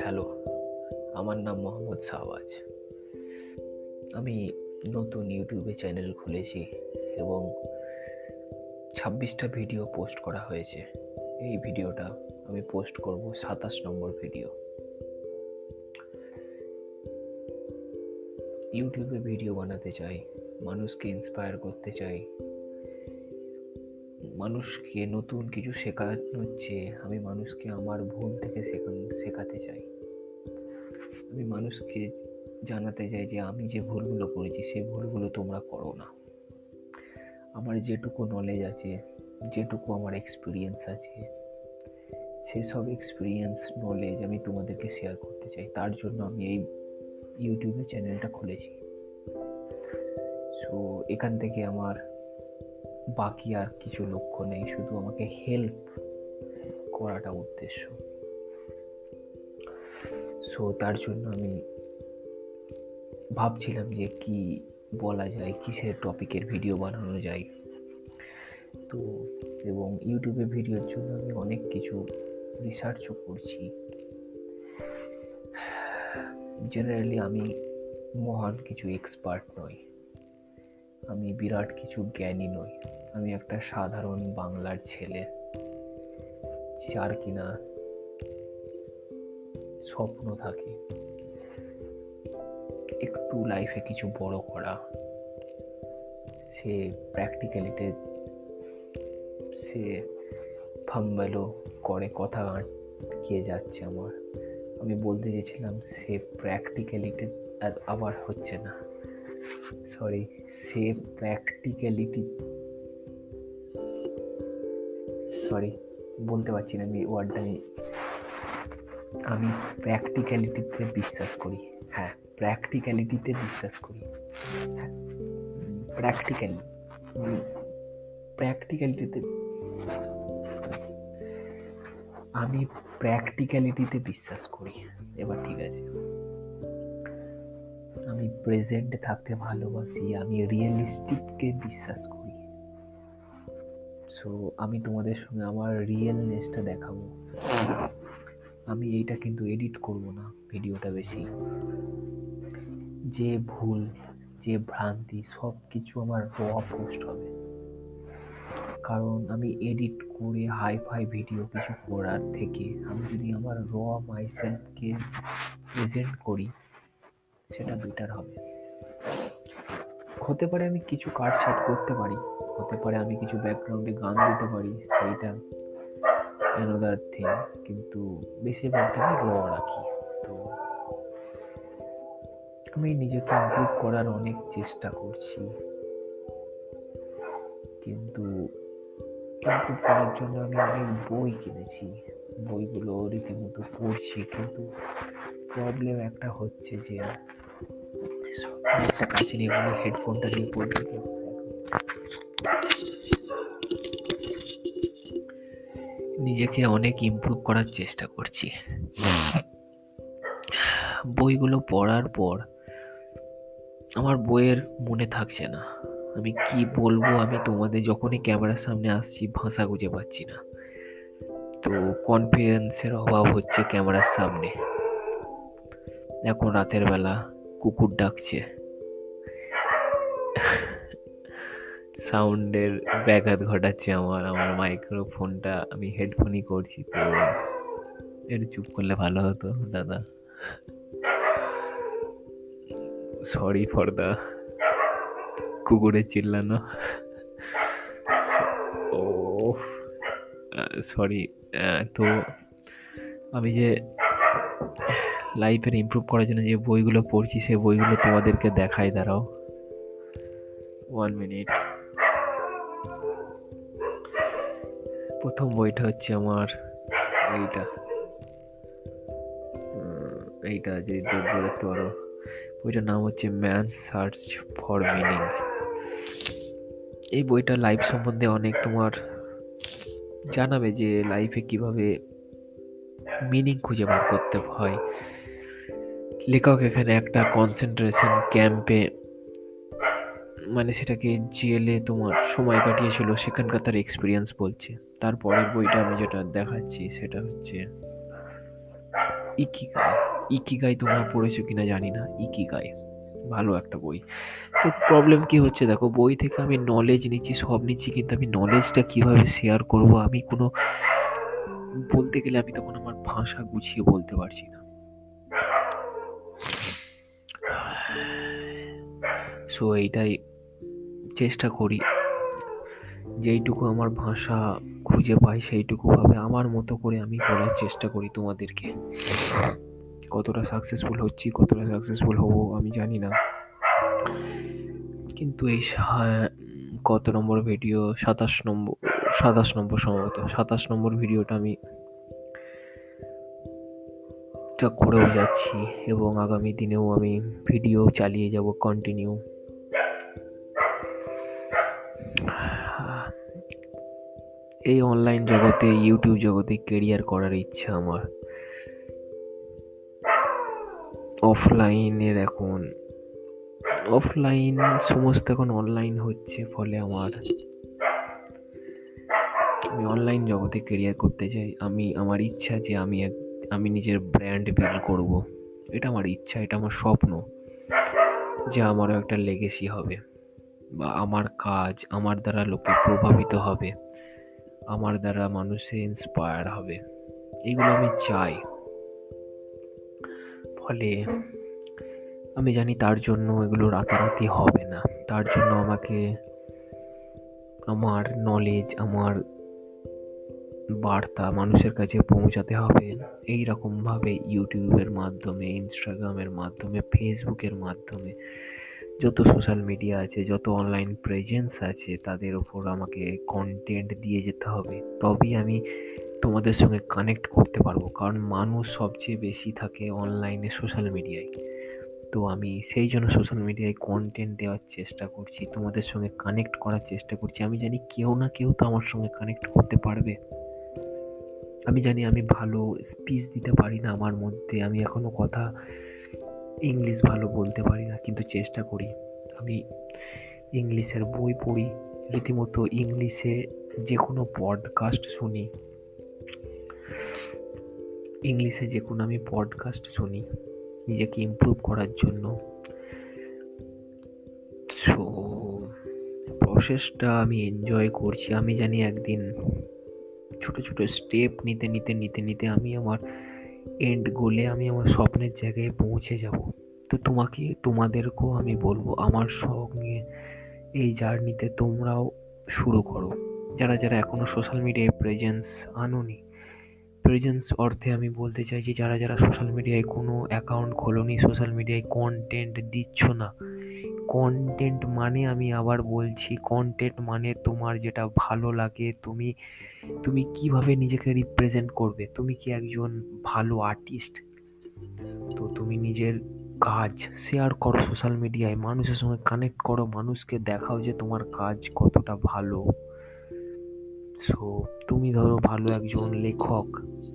Hello আমার নাম মোহাম্মদ শাহবাজ আমি নতুন ইউটিউবে চ্যানেল খুলেছি এবং ছাব্বিশটা ভিডিও পোস্ট করা হয়েছে। এই ভিডিওটা আমি পোস্ট করব সাতাশ নম্বর ভিডিও ইউটিউবে ভিডিও বানাতে চাই, মানুষকে ইন্সপায়ার করতে চাই মানুষকে নতুন কিছু শেখানোর চেয়ে আমি মানুষকে আমার ভুল থেকে শেখান, শেখাতে চাই। আমি মানুষকে জানাতে চাই যে আমি যে ভুলগুলো করেছি সেই ভুলগুলো তোমরা করো না। আমার যেটুকু নলেজ আছে, যেটুকু আমার এক্সপিরিয়েন্স আছে সেসব এক্সপিরিয়েন্স নলেজ আমি তোমাদেরকে শেয়ার করতে চাই। তার জন্য আমি এই ইউটিউবে চ্যানেলটা খুলেছি। সো এখান থেকে আমার বাকি আর কিছু লক্ষ্য নেই, শুধু আমাকে হেল্প করাটা উদ্দেশ্য। সো তার জন্য আমি ভাবছিলাম যে কি বলা যায়, কিসের টপিকের ভিডিও বানানো যায়। তো, এবং ইউটিউবে ভিডিওর জন্য আমি অনেক কিছু রিসার্চও করছি। জেনারেলি আমি মহান কিছু এক্সপার্ট নই। আমি বিরাট কিছু জ্ঞানী নই। আমি একটা সাধারণ বাংলার ছেলে। যার কিনা স্বপ্ন থাকে। একটু লাইফে কিছু বড় করা। সে প্র্যাকটিক্যালিতে সে ফাম্বালো করে, কথা আটকে যাচ্ছে আমার। আমি বলতে চেয়েছিলাম, সে প্র্যাকটিক্যালিটি আবার হচ্ছে না। সরি সে প্র্যাকটিক্যালিটি সরি বলতে পারছি না আমি ওয়ার্ডটা আমি আমি প্র্যাকটিক্যালিটিতে বিশ্বাস করি। হ্যাঁ প্র্যাকটিক্যালিটিতে বিশ্বাস করি। প্র্যাকটিক্যালি প্র্যাকটিক্যালিটিতে আমি প্র্যাকটিক্যালিটিতে বিশ্বাস করি। এবার ঠিক আছে। আমি প্রেজেন্টে থাকতে ভালোবাসি, আমি রিয়েলিস্টিককে বিশ্বাস করি। সো আমি তোমাদের সঙ্গে আমার রিয়েলনেসটা দেখাবো। আমি এইটা কিন্তু এডিট করব না, ভিডিওটা বেশি। যে ভুল, যে ভ্রান্তি সব কিছু আমার র পোস্ট হবে। কারণ আমি এডিট করে হাই ফাই ভিডিও কিছু করার থেকে, আমি যদি আমার র মাইসেলফকে প্রেজেন্ট করি সেটা বেটার হবে। হতে পারে আমি কিছু কাট শাট করতে পারি, হতে পারে আমি কিছু ব্যাকগ্রাউন্ডে গান দিতে পারি, সেইটা অ্যানাদার থিং কিন্তু বেশিরভাগটা আমি র রাখি। তো আমি নিজেকে ইমপ্রুভ করার অনেক চেষ্টা করছি। কিন্তু ইমপ্রুভ করার জন্য আমি অনেক বই কিনেছি। বইগুলো রীতিমতো পড়ছি, কিন্তু প্রবলেম একটা হচ্ছে যে একটা কাছে নিয়ে আমি হেডফোনটা নিয়ে নিজেকে অনেক ইমপ্রুভ করার চেষ্টা করছি। বইগুলো পড়ার পর আমার বইয়ের মনে থাকছে না। আমি কি বলব, আমি তোমাদের যখনই ক্যামেরার সামনে আসছি ভাষা খুঁজে পাচ্ছি না। তো কনফিডেন্সের অভাব হচ্ছে ক্যামেরার সামনে। এখন রাতের বেলা কুকুর ডাকছে। সাউন্ডের ব্যাঘাত ঘটাচ্ছে আমার আমার মাইক্রোফোনটা, আমি হেডফোনই করছি তো একটু চুপ করলে ভালো হতো, দাদা। সরি ফর দ্য কুকুরে চিল্লানো। ও সরি তো আমি যে লাইফের ইমপ্রুভ করার জন্য যে বইগুলো পড়ছি, সে বইগুলো তোমাদেরকে দেখাই, দাঁড়াও। ওয়ান মিনিট প্রথম বইটা হচ্ছে আমার এইটা। এইটা যদি দেখব, দেখতে পারো। বইটার নাম হচ্ছে ম্যান সার্চ ফর মিনিং এই বইটা লাইফ সম্বন্ধে অনেক তোমার জানাবে যে লাইফে কীভাবে মিনিং খুঁজে বার করতে হয়। লেখক এখানে একটা কনসেন্ট্রেশন ক্যাম্পে মানে সেটাকে জেলে তোমার সময় কাটিয়েছিল, সেখানকার তার এক্সপিরিয়েন্স বলছে। তারপরের বইটা আমি যেটা দেখাচ্ছি সেটা হচ্ছে ইকিগাই। ইকিগাই তোমরা পড়েছো কিনা জানি না, ইকিগাই। ভালো একটা বই। তো প্রবলেম কি হচ্ছে দেখো, বই থেকে আমি নলেজ নিচ্ছি, সব নিচ্ছি, কিন্তু আমি নলেজটা কীভাবে শেয়ার করব? আমি কোনো, বলতে গেলে আমি তখন আমার ভাষা গুছিয়ে বলতে পারছি না। সো এইটাই চেষ্টা করি। যেইটুকু আমার ভাষা খুঁজে পাই, সেইটুকুভাবে আমার মতো করে আমি করার চেষ্টা করি তোমাদেরকে। কতটা সাকসেসফুল হচ্ছি, কতটা সাকসেসফুল হব আমি জানি না। কিন্তু এই কত নম্বর ভিডিও সাতাশ নম্বর সাতাশ নম্বর সম্ভবত। সাতাশ নম্বর ভিডিওটা আমি করেও যাচ্ছি এবং আগামী দিনেও আমি ভিডিও চালিয়ে যাব কন্টিনিউ এই অনলাইন জগতে ইউটিউব জগতে কেরিয়ার করার ইচ্ছা আমার। অফলাইনের এখন অফলাইন সমস্ত এখন অনলাইন হচ্ছে ফলে আমার। আমি অনলাইন জগতে কেরিয়ার করতে চাই। আমি, আমার ইচ্ছা যে আমি এক, আমি নিজের ব্র্যান্ড বিল্ড করব। এটা আমার ইচ্ছা, এটা আমার স্বপ্ন যে আমারও একটা লেগেসি হবে বা আমার কাজ আমার দ্বারা লোকে প্রভাবিত হবে। আমার দ্বারা মানুষে ইন্সপায়ার হবে। এগুলো আমি চাই। ফলে আমি জানি তার জন্য এগুলো রাতারাতি হবে না। তার জন্য আমাকে আমার নলেজ আমার বার্তা মানুষের কাছে পৌঁছাতে হবে। এই রকমভাবে ইউটিউবের মাধ্যমে ইনস্টাগ্রামের মাধ্যমে ফেসবুকের মাধ্যমে যত সোশ্যাল মিডিয়া আছে, যত অনলাইন প্রেজেন্স আছে, তাদের ওপর আমাকে কন্টেন্ট দিয়ে যেতে হবে। তবেই আমি তোমাদের সঙ্গে কানেক্ট করতে পারব। কারণ মানুষ সবচেয়ে বেশি থাকে অনলাইনে সোশ্যাল মিডিয়ায় তো আমি সেই জন্য সোশ্যাল মিডিয়ায় কন্টেন্ট দেওয়ার চেষ্টা করছি, তোমাদের সঙ্গে কানেক্ট করার চেষ্টা করছি। আমি জানি কেউ না কেউ তো আমার সঙ্গে কানেক্ট করতে পারবে। আমি জানি আমি ভালো স্পিচ দিতে পারি না আমার মধ্যে। আমি এখনও কথা ইংলিশ ভালো বলতে পারি না, কিন্তু চেষ্টা করি। আমি ইংলিশের বই পড়ি, রীতিমতো ইংলিশে যে কোনো পডকাস্ট শুনি। ইংলিশে যে কোনো আমি পডকাস্ট শুনি, নিজেকে ইমপ্রুভ করার জন্য। সো প্রসেসটা আমি এনজয় করছি। আমি জানি একদিন ছোট ছোট স্টেপ নিতে নিতে নিতে নিতে আমি আমার এন্ড গোলে আমি আমার স্বপ্নের জায়গায় পৌঁছে যাব। তো তোমাকে, তোমাদেরকেও আমি বলব, আমার সঙ্গে এই জার্নিতে তোমরাও শুরু করো। যারা যারা এখনও সোশ্যাল মিডিয়ায় প্রেজেন্স আনোনি প্রেজেন্স অর্থে আমি বলতে চাইছি যারা যারা সোশ্যাল মিডিয়ায় কোনো অ্যাকাউন্ট খোলোনি সোশ্যাল মিডিয়ায় কন্টেন্ট দিচ্ছ না কন্টেন্ট মানে আমি আবার বলছি কন্টেন্ট মানে তোমার যেটা ভালো লাগে, তুমি তুমি কীভাবে নিজেকে রিপ্রেজেন্ট করবে? তুমি কি একজন ভালো আর্টিস্ট তো তুমি নিজের কাজ শেয়ার করো সোশ্যাল মিডিয়ায় মানুষের সঙ্গে কানেক্ট করো, মানুষকে দেখাও যে তোমার কাজ কতটা ভালো। সো তুমি ধরো ভালো একজন লেখক,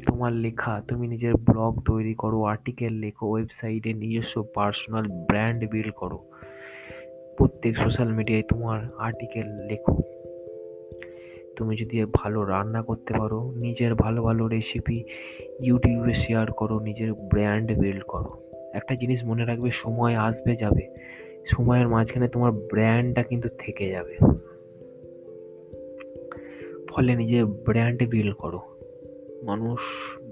তোমার লেখা, তুমি নিজের ব্লগ তৈরি করো আর্টিকেল লেখো ওয়েবসাইটে নিজস্ব পার্সোনাল ব্র্যান্ড বিল্ড করো। প্রত্যেক সোশ্যাল মিডিয়ায় তোমার আর্টিকেল লেখো। তুমি যদি ভালো রান্না করতে পারো, নিজের ভালো ভালো রেসিপি ইউটিউবে শেয়ার করো, নিজের ব্র্যান্ড বিল্ড করো। একটা জিনিস মনে রাখবে, সময় আসবে, যাবে। সময়ের মাঝখানে তোমার ব্র্যান্ডটা কিন্তু থেকে যাবে। ফলে নিজের ব্র্যান্ড বিল্ড করো। মানুষ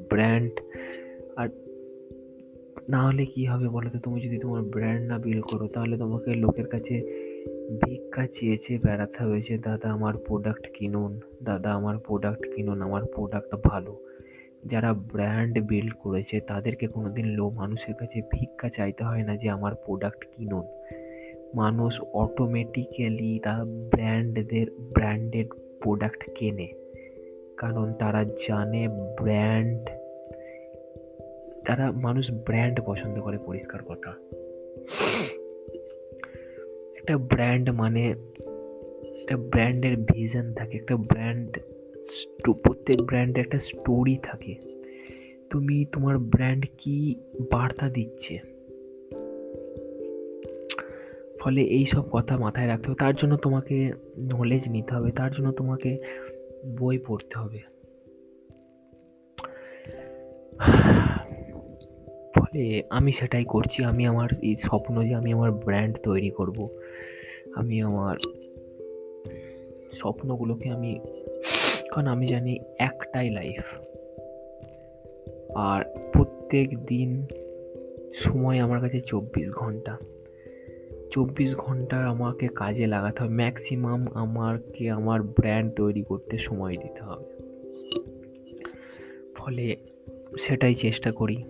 ব্র্যান্ড না হলে কী হবে বলো তো তুমি যদি তোমার ব্র্যান্ড না বিল করো, তাহলে তোমাকে লোকের কাছে ভিক্ষা চেয়ে চেয়ে বেড়াতে হয়েছে, দাদা, আমার প্রোডাক্ট কিনুন, দাদা, আমার প্রোডাক্ট কিনুন, আমার প্রোডাক্ট ভালো। যারা ব্র্যান্ড বিল্ড করেছে, তাদেরকে কোনো দিন লো মানুষের কাছে ভিক্ষা চাইতে হয় না যে, আমার প্রোডাক্ট কিনুন। মানুষ অটোমেটিক্যালি তারা ব্র্যান্ডদের ব্র্যান্ডেড প্রোডাক্ট কেনে। কারণ তারা জানে ব্র্যান্ড তারা মানুষ ব্র্যান্ড পছন্দ করে পরিষ্কার কথা। একটা ব্র্যান্ড মানে একটা ব্র্যান্ডের ভিশন থাকে, একটা ব্র্যান্ড প্রত্যেক ব্র্যান্ডে একটা স্টোরি থাকে। তুমি, তোমার ব্র্যান্ড কি বার্তা দিচ্ছে? ফলে এই সব কথা মাথায় রাখতে হবে। তার জন্য তোমাকে নলেজ নিতে হবে, তার জন্য তোমাকে বই পড়তে হবে। আমি সেটাই করছি, আমি আমার এই স্বপ্ন যে আমি আমার ব্র্যান্ড তৈরি করব, আমি আমার স্বপ্নগুলোকে আমি, কারণ আমি জানি একটাই লাইফ আর প্রত্যেক দিন সময় আমার কাছে চব্বিশ ঘণ্টা। চব্বিশ ঘণ্টা আমাকে কাজে লাগাতে হবে ম্যাক্সিমাম আমাকে আমার ব্র্যান্ড তৈরি করতে সময় দিতে হবে। ফলে সেটাই চেষ্টা করি।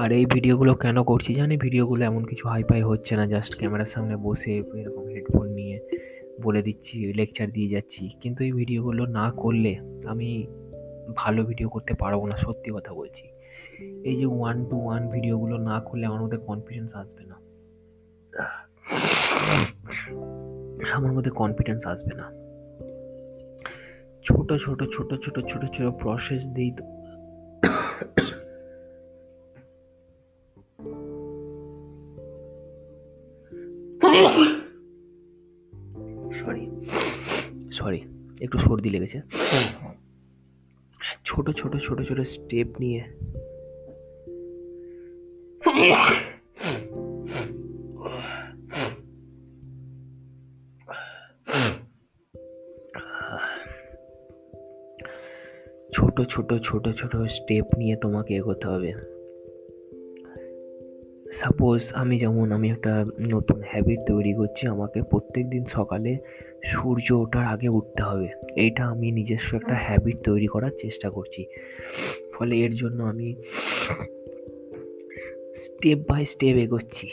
আর এই ভিডিওগুলো কেন করছি জানি? ভিডিওগুলো এমন কিছু হাইফাই হচ্ছে না জাস্ট ক্যামেরার সামনে বসে এরকম হেডফোন নিয়ে বলে দিচ্ছি লেকচার দিয়ে যাচ্ছি। কিন্তু এই ভিডিওগুলো না করলে আমি ভালো ভিডিও করতে পারব না, সত্যি কথা বলছি। এই যে ওয়ান টু ওয়ান ভিডিওগুলো না করলে আমার মধ্যে কনফিডেন্স আসবে না। আমার মধ্যে কনফিডেন্স আসবে না। ছোট ছোট ছোট ছোট ছোট ছোট প্রসেস দিই সর্দি লেগেছে। ছোট ছোট ছোট ছোট স্টেপ নিয়ে। ছোট ছোট ছোট ছোট স্টেপ নিয়ে তোমাকে এগোতে হবে। সাপোজ আমি যেমন, আমি একটা নতুন হ্যাবিট তৈরি করছি, আমাকে প্রত্যেক দিন সকালে সূর্য ওঠার আগে উঠতে হবে। এইটা আমি নিজস্ব একটা হ্যাবিট তৈরি করার চেষ্টা করছি। ফলে এর জন্য আমি স্টেপ বাই স্টেপ এগোচ্ছি।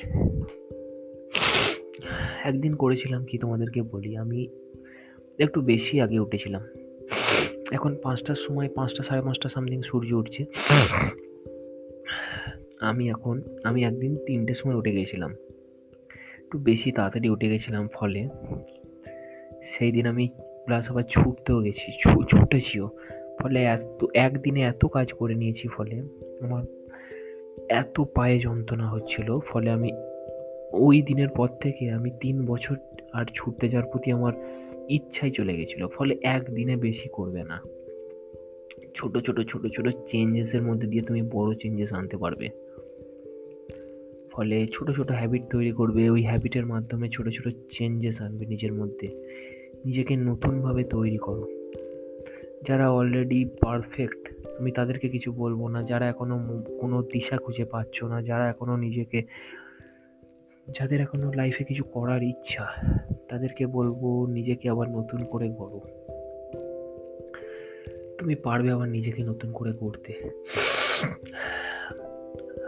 একদিন করেছিলাম কি তোমাদেরকে বলি, আমি একটু বেশি আগে উঠেছিলাম। এখন পাঁচটার সময়, পাঁচটা সাড়ে পাঁচটা সামথিং সূর্য উঠছে। আমি এখন, আমি একদিন তিনটের সময় উঠে গেছিলাম। একটু বেশি তাড়াতাড়ি উঠে গেছিলাম, ফলে সেই দিন আমি প্লাস আবার ছুটতেও গেছি ছুটেছিও। ফলে এত, একদিনে এত কাজ করে নিয়েছি, ফলে আমার এত পায়ে যন্ত্রণা হচ্ছিল। ফলে আমি ওই দিনের পর থেকে আমি তিন বছর আর ছুটতে যাওয়ার প্রতি আমার ইচ্ছাই চলে গেছিল। ফলে একদিনে বেশি করবে না। ছোট ছোট ছোট ছোট চেঞ্জেসের মধ্যে দিয়ে তুমি বড় চেঞ্জেস আনতে পারবে। ফলে ছোট ছোট হ্যাবিট তৈরি করবে, ওই হ্যাবিটের মাধ্যমে ছোট ছোট চেঞ্জেস আনবে নিজের মধ্যে। নিজেকে নতুনভাবে তৈরি করো। যারা অলরেডি পারফেক্ট আমি তাদেরকে কিছু বলব না। যারা এখনও কোনো দিশা খুঁজে পাচ্ছ না, যারা এখনও নিজেকে, যাদের এখনও লাইফে কিছু করার ইচ্ছা, তাদেরকে বলব নিজেকে আবার নতুন করে গড়ো। তুমি পারবে আবার নিজেকে নতুন করে গড়তে।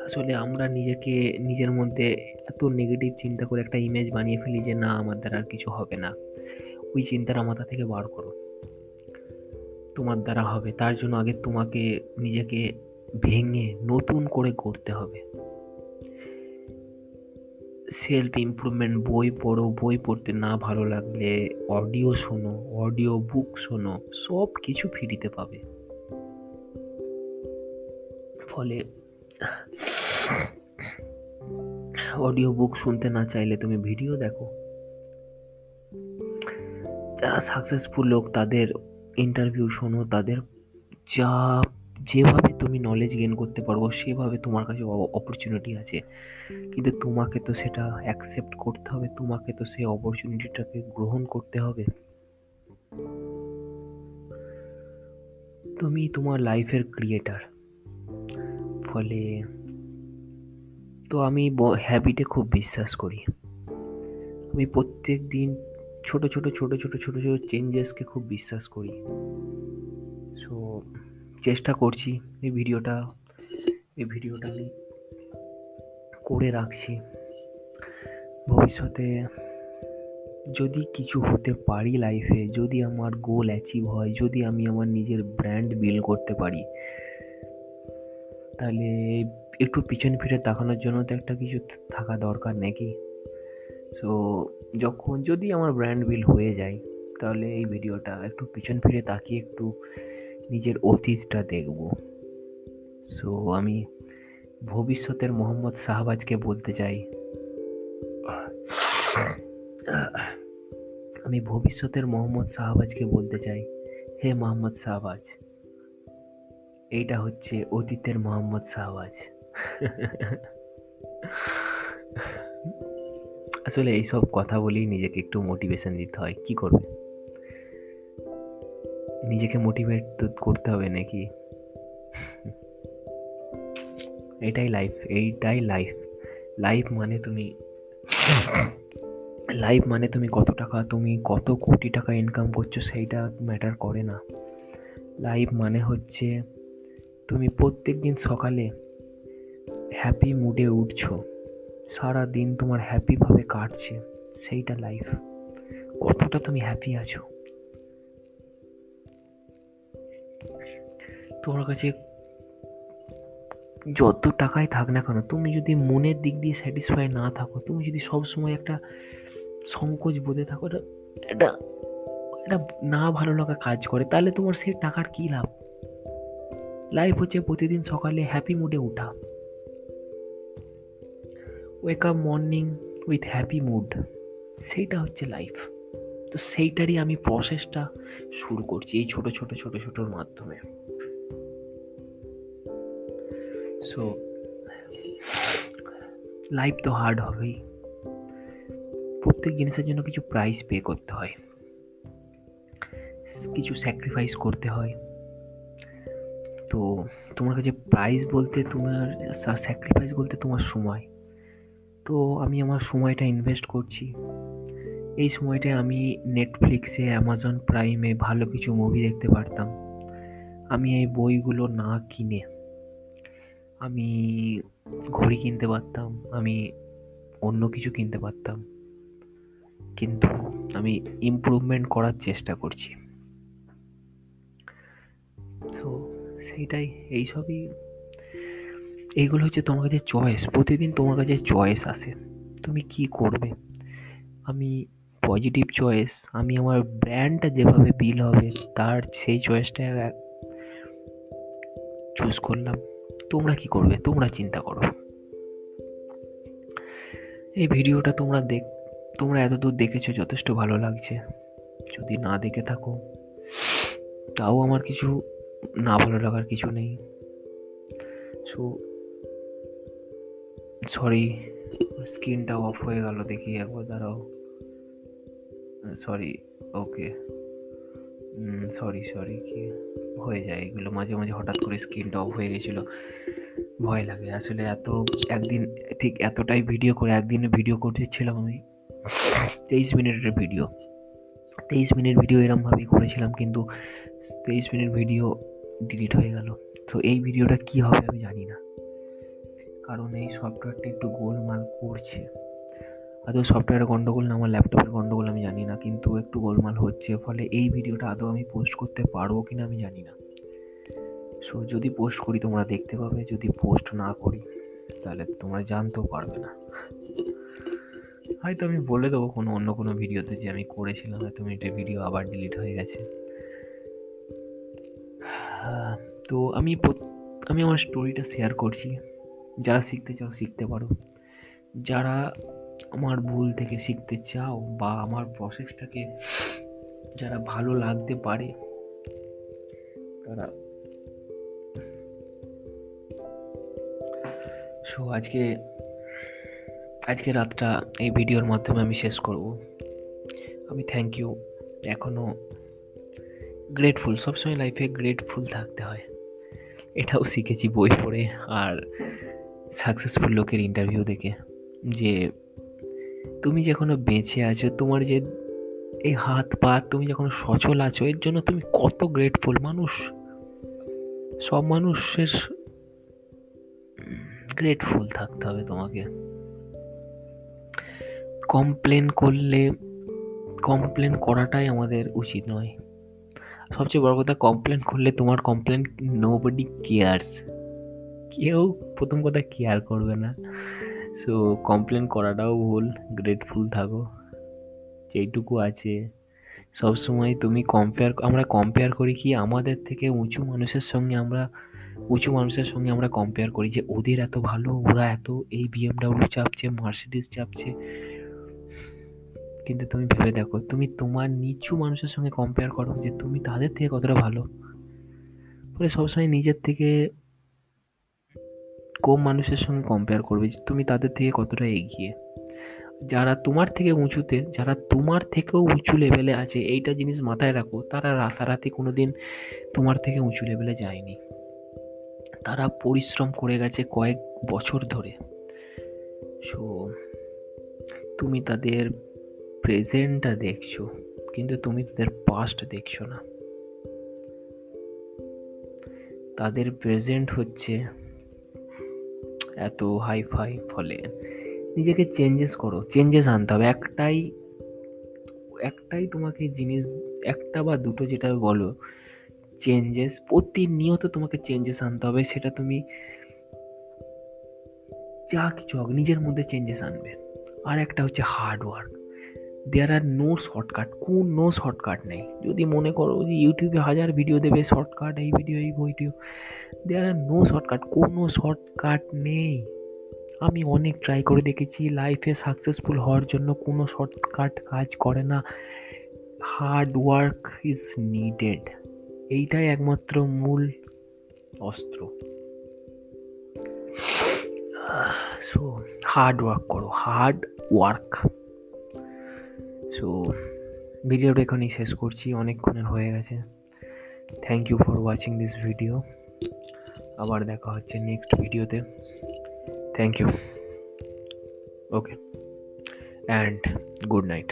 আসলে আমরা নিজেকে, নিজের মধ্যে এত নেগেটিভ চিন্তা করে একটা ইমেজ বানিয়ে ফেলি যে না আমার দ্বারা আর কিছু হবে না। ওই চিন্তাটা মাথা থেকে বার করো। তোমার দ্বারা হবে, তার জন্য আগে তোমাকে, নিজেকে ভেঙে নতুন করে করতে হবে। সেলফ ইমপ্রুভমেন্ট বই পড়ো, বই পড়তে না ভালো লাগলে অডিও শোনো অডিও বুক শোনো, সব কিছু ফ্রিতে পাবে। ফলে অডিও বুক শুনতে না চাইলে তুমি ভিডিও দেখো। যারা সাকসেসফুল লোক, তাদের ইন্টারভিউ শোনো, তাদের যা, যেভাবে তুমি নলেজ গেন করতে পারব, সেভাবে তোমার কাছে অপরচুনিটি আছে। কিন্তু তোমাকে তো সেটা অ্যাকসেপ্ট করতে হবে, তোমাকে তো সেই অপরচুনিটিটাকে গ্রহণ করতে হবে। তুমি তোমার লাইফের ক্রিয়েটার ফলে তো আমি হ্যাবিটে খুব বিশ্বাস করি। আমি প্রত্যেক দিন ছোট ছোট ছোট ছোট ছোট ছোট চেঞ্জেসকে খুব বিশ্বাস করি। সো চেষ্টা করছি এই ভিডিওটা এই ভিডিওটা আমি করে রাখছি। ভবিষ্যতে যদি কিছু হতে পারি লাইফে যদি আমার গোল অ্যাচিভ হয়, যদি আমি আমার নিজের ব্র্যান্ড বিল্ড করতে পারি, তাহলে একটু পিছন ফিরে তাকানোর জন্য তো একটা কিছু থাকা দরকার নাকি? সো যখন যদি আমার ব্র্যান্ড বিল হয়ে যায়, তাহলে এই ভিডিওটা একটু পিছন ফিরে তাকিয়ে একটু নিজের অতীতটা দেখব। সো আমি ভবিষ্যতের মোহাম্মদ শাহবাজকে বলতে চাই। আমি ভবিষ্যতের মোহাম্মদ শাহবাজকে বলতে চাই। হে মোহাম্মদ শাহবাজ, এইটা হচ্ছে অতীতের মোহাম্মদ শাহবাজ। আসলে এইসব কথা বলেই নিজেকে একটু মোটিভেশন দিতে হয়। কি করবে? নিজেকে মোটিভেট তো করতে হবে নাকি? এটাই লাইফ এইটাই লাইফ লাইফ মানে তুমি লাইফ মানে তুমি কত টাকা, তুমি কত কোটি টাকা ইনকাম করছ সেইটা ম্যাটার করে না। লাইফ মানে হচ্ছে, তুমি প্রত্যেক দিন সকালে হ্যাপি মুডে উঠছো। সারা দিন তোমার হ্যাপিভাবে কাটছে, সেইটা লাইফ কতটা তুমি হ্যাপি আছো? তোমার কাছে যত টাকাই থাক না কেন, তুমি যদি মনের দিক দিয়ে স্যাটিসফাই না থাকো, তুমি যদি সব সময় একটা সংকোচ বোধে থাকো, এটা এটা এটা না ভালো লাগা কাজ করে, তাহলে তোমার সেই টাকার কী লাভ? লাইফ হচ্ছে প্রতিদিন সকালে হ্যাপি মুডে ওঠা। Wake up morning with happy mood সেইটা হচ্ছে লাইফ তো সেইটারই আমি প্রসেসটা শুরু করছি এই ছোট ছোট ছোট, ছোটোর মাধ্যমে. সো লাইফ তো হার্ড হবেই। প্রত্যেক জিনিসের জন্য কিছু প্রাইস পে করতে হয়। কিছু স্যাক্রিফাইস করতে হয়। তো তোমার কাছে প্রাইস বলতে তোমার স্যাক্রিফাইস বলতে তোমার সময়। তো আমি আমার সময়টা ইনভেস্ট করছি। এই সময়টায় আমি নেটফ্লিক্সে অ্যামাজন প্রাইমে ভালো কিছু মুভি দেখতে পারতাম। আমি এই বইগুলো না কিনে আমি ঘড়ি কিনতে পারতাম, আমি অন্য কিছু কিনতে পারতাম। কিন্তু আমি ইমপ্রুভমেন্ট করার চেষ্টা করছি। তো সেইটাই, এইসবই এইগুলো হচ্ছে তোমার কাছে চয়েস প্রতিদিন তোমার কাছে চয়েস আসে। তুমি কি করবে? আমি পজিটিভ চয়েস আমি আমার ব্র্যান্ডটা যেভাবে বিল হবে, তার সেই চয়েসটা চুজ করলাম। তোমরা কি করবে? তোমরা চিন্তা করো। এই ভিডিওটা তোমরা দেখ, তোমরা এতদূর দেখেছ যথেষ্ট ভালো লাগছে। যদি না দেখে থাকো, তাও আমার কিছু না ভালো লাগার কিছু নেই। সো সরি স্ক্রিনটা অফ হয়ে গেল, দেখি একবার দাঁড়াও। সরি ওকে সরি সরি কি? হয়ে যায় এগুলো। মাঝে মাঝে হঠাৎ করে স্ক্রিনটা অফ হয়ে গেছিল। ভয় লাগে। আসলে এত একদিন, ঠিক এতটাই ভিডিও করে একদিনে ভিডিও করতেছিলাম আমি। তেইশ মিনিটের ভিডিও তেইশ মিনিট ভিডিও এরমভাবেই করেছিলাম, কিন্তু তেইশ মিনিট ভিডিও ডিলিট হয়ে গেল। তো এই ভিডিওটা কি হবে আমি জানি না। কারণ এই সফটওয়্যারটা একটু গোলমাল করছে। আদৌ সফটওয়্যারের গণ্ডগোল না, আমার ল্যাপটপের গণ্ডগোল আমি জানি না, কিন্তু একটু গোলমাল হচ্ছে। ফলে এই ভিডিওটা আদৌ আমি পোস্ট করতে পারব কি না আমি জানি না। সো যদি পোস্ট করি, তোমরা দেখতে পাবে, যদি পোস্ট না করি, তাহলে তোমরা জানতেও পারবে না। হয়তো আমি বলে দেবো কোনো অন্য কোনো ভিডিওতে যে আমি করেছিলাম, হয়তো মিনিটের ভিডিও আবার ডিলিট হয়ে গেছে। তো আমি আমি আমার স্টোরিটা শেয়ার করছি। যারা শিখতে চাও, শিখতে পারো। যারা আমার ভুল থেকে শিখতে চাও বা আমার প্রসেসটাকে যারা ভালো লাগতে পারে, তারা সো আজকে আজকে রাতটা এই ভিডিওর মাধ্যমে আমি শেষ করব। আমি থ্যাংক ইউ এখনও গ্রেটফুল সবসময় লাইফে গ্রেটফুল থাকতে হয়। এটাও শিখেছি বই পড়ে, আর সাকসেসফুল লোকের ইন্টারভিউ দেখে যে তুমি যে এখনও বেঁচে আছো, তোমার যে এই হাত পা, তুমি যখন সচল আছো, এর জন্য তুমি কত গ্রেটফুল মানুষ? সব মানুষের গ্রেটফুল থাকতে হবে তোমাকে। কমপ্লেন করলে কমপ্লেন করাটাই আমাদের উচিত নয়। সবচেয়ে বড় কথা কমপ্লেন করলে তোমার কমপ্লেন নো বডি কেয়ার্স কেউ প্রথম কথা কেয়ার করবে না। সো কমপ্লেন করাটাও ভুল গ্রেটফুল থাকো। যেইটুকু আছে। সবসময় তুমি কম্পেয়ার আমরা কম্পেয়ার করি কি আমাদের থেকে উঁচু মানুষের সঙ্গে আমরা, উঁচু মানুষের সঙ্গে আমরা কম্পেয়ার করি যে ওদের এত ভালো, ওরা এত এই বিএমডাব্লিউ চাপছে মার্সিডিস চাপছে। কিন্তু তুমি ভেবে দেখো, তুমি তোমার নিচু মানুষের সঙ্গে কম্পেয়ার করো যে তুমি তাদের থেকে কতটা ভালো। ফলে সবসময় নিজের থেকে কম মানুষের সঙ্গে কম্পেয়ার করবে যে তুমি তাদের থেকে কতটা এগিয়ে। যারা তোমার থেকে উঁচুতে, যারা তোমার থেকেও উঁচু লেভেলে আছে, এইটা জিনিস মাথায় রাখো, তারা রাতারাতি কোনো দিন তোমার থেকে উঁচু লেভেলে যায়নি। তারা পরিশ্রম করে গেছে কয়েক বছর ধরে। সো তুমি তাদের প্রেজেন্টটা দেখছ, কিন্তু তুমি তাদের পাস্ট দেখছ না। তাদের প্রেজেন্ট হচ্ছে এত হাই ফাই ফলে। নিজেকে চেঞ্জেস করো চেঞ্জেস আনতে হবে। একটাই একটাই তোমাকে জিনিস, একটা বা দুটো যেটা বলো চেঞ্জেস প্রতিনিয়ত তোমাকে চেঞ্জেস আনতে হবে। সেটা তুমি যা কিছু হোক, নিজের মধ্যে চেঞ্জেস আনবে। আর একটা হচ্ছে hard work there are no shortcut কোন নো শর্টকাট নেই। যদি মনে করো যে ইউটিউবে হাজার ভিডিও দেবে শর্টকাট এই ভিডিও এই video there are no shortcut কোনো শর্টকাট নেই। আমি অনেক ট্রাই করে দেখেছি লাইফে সাকসেসফুল হওয়ার জন্য কোনো শর্টকাট কাজ করে না। হার্ড ওয়ার্ক ইজ নিডেড এইটাই একমাত্র মূল অস্ত্র। সো হার্ড ওয়ার্ক করো হার্ড ওয়ার্ক সো ভিডিওটা এখানেই শেষ করছি, অনেকক্ষণের হয়ে গেছে। Thank you for watching this video আবার দেখা হচ্ছে নেক্সট ভিডিওতে thank you okay and good night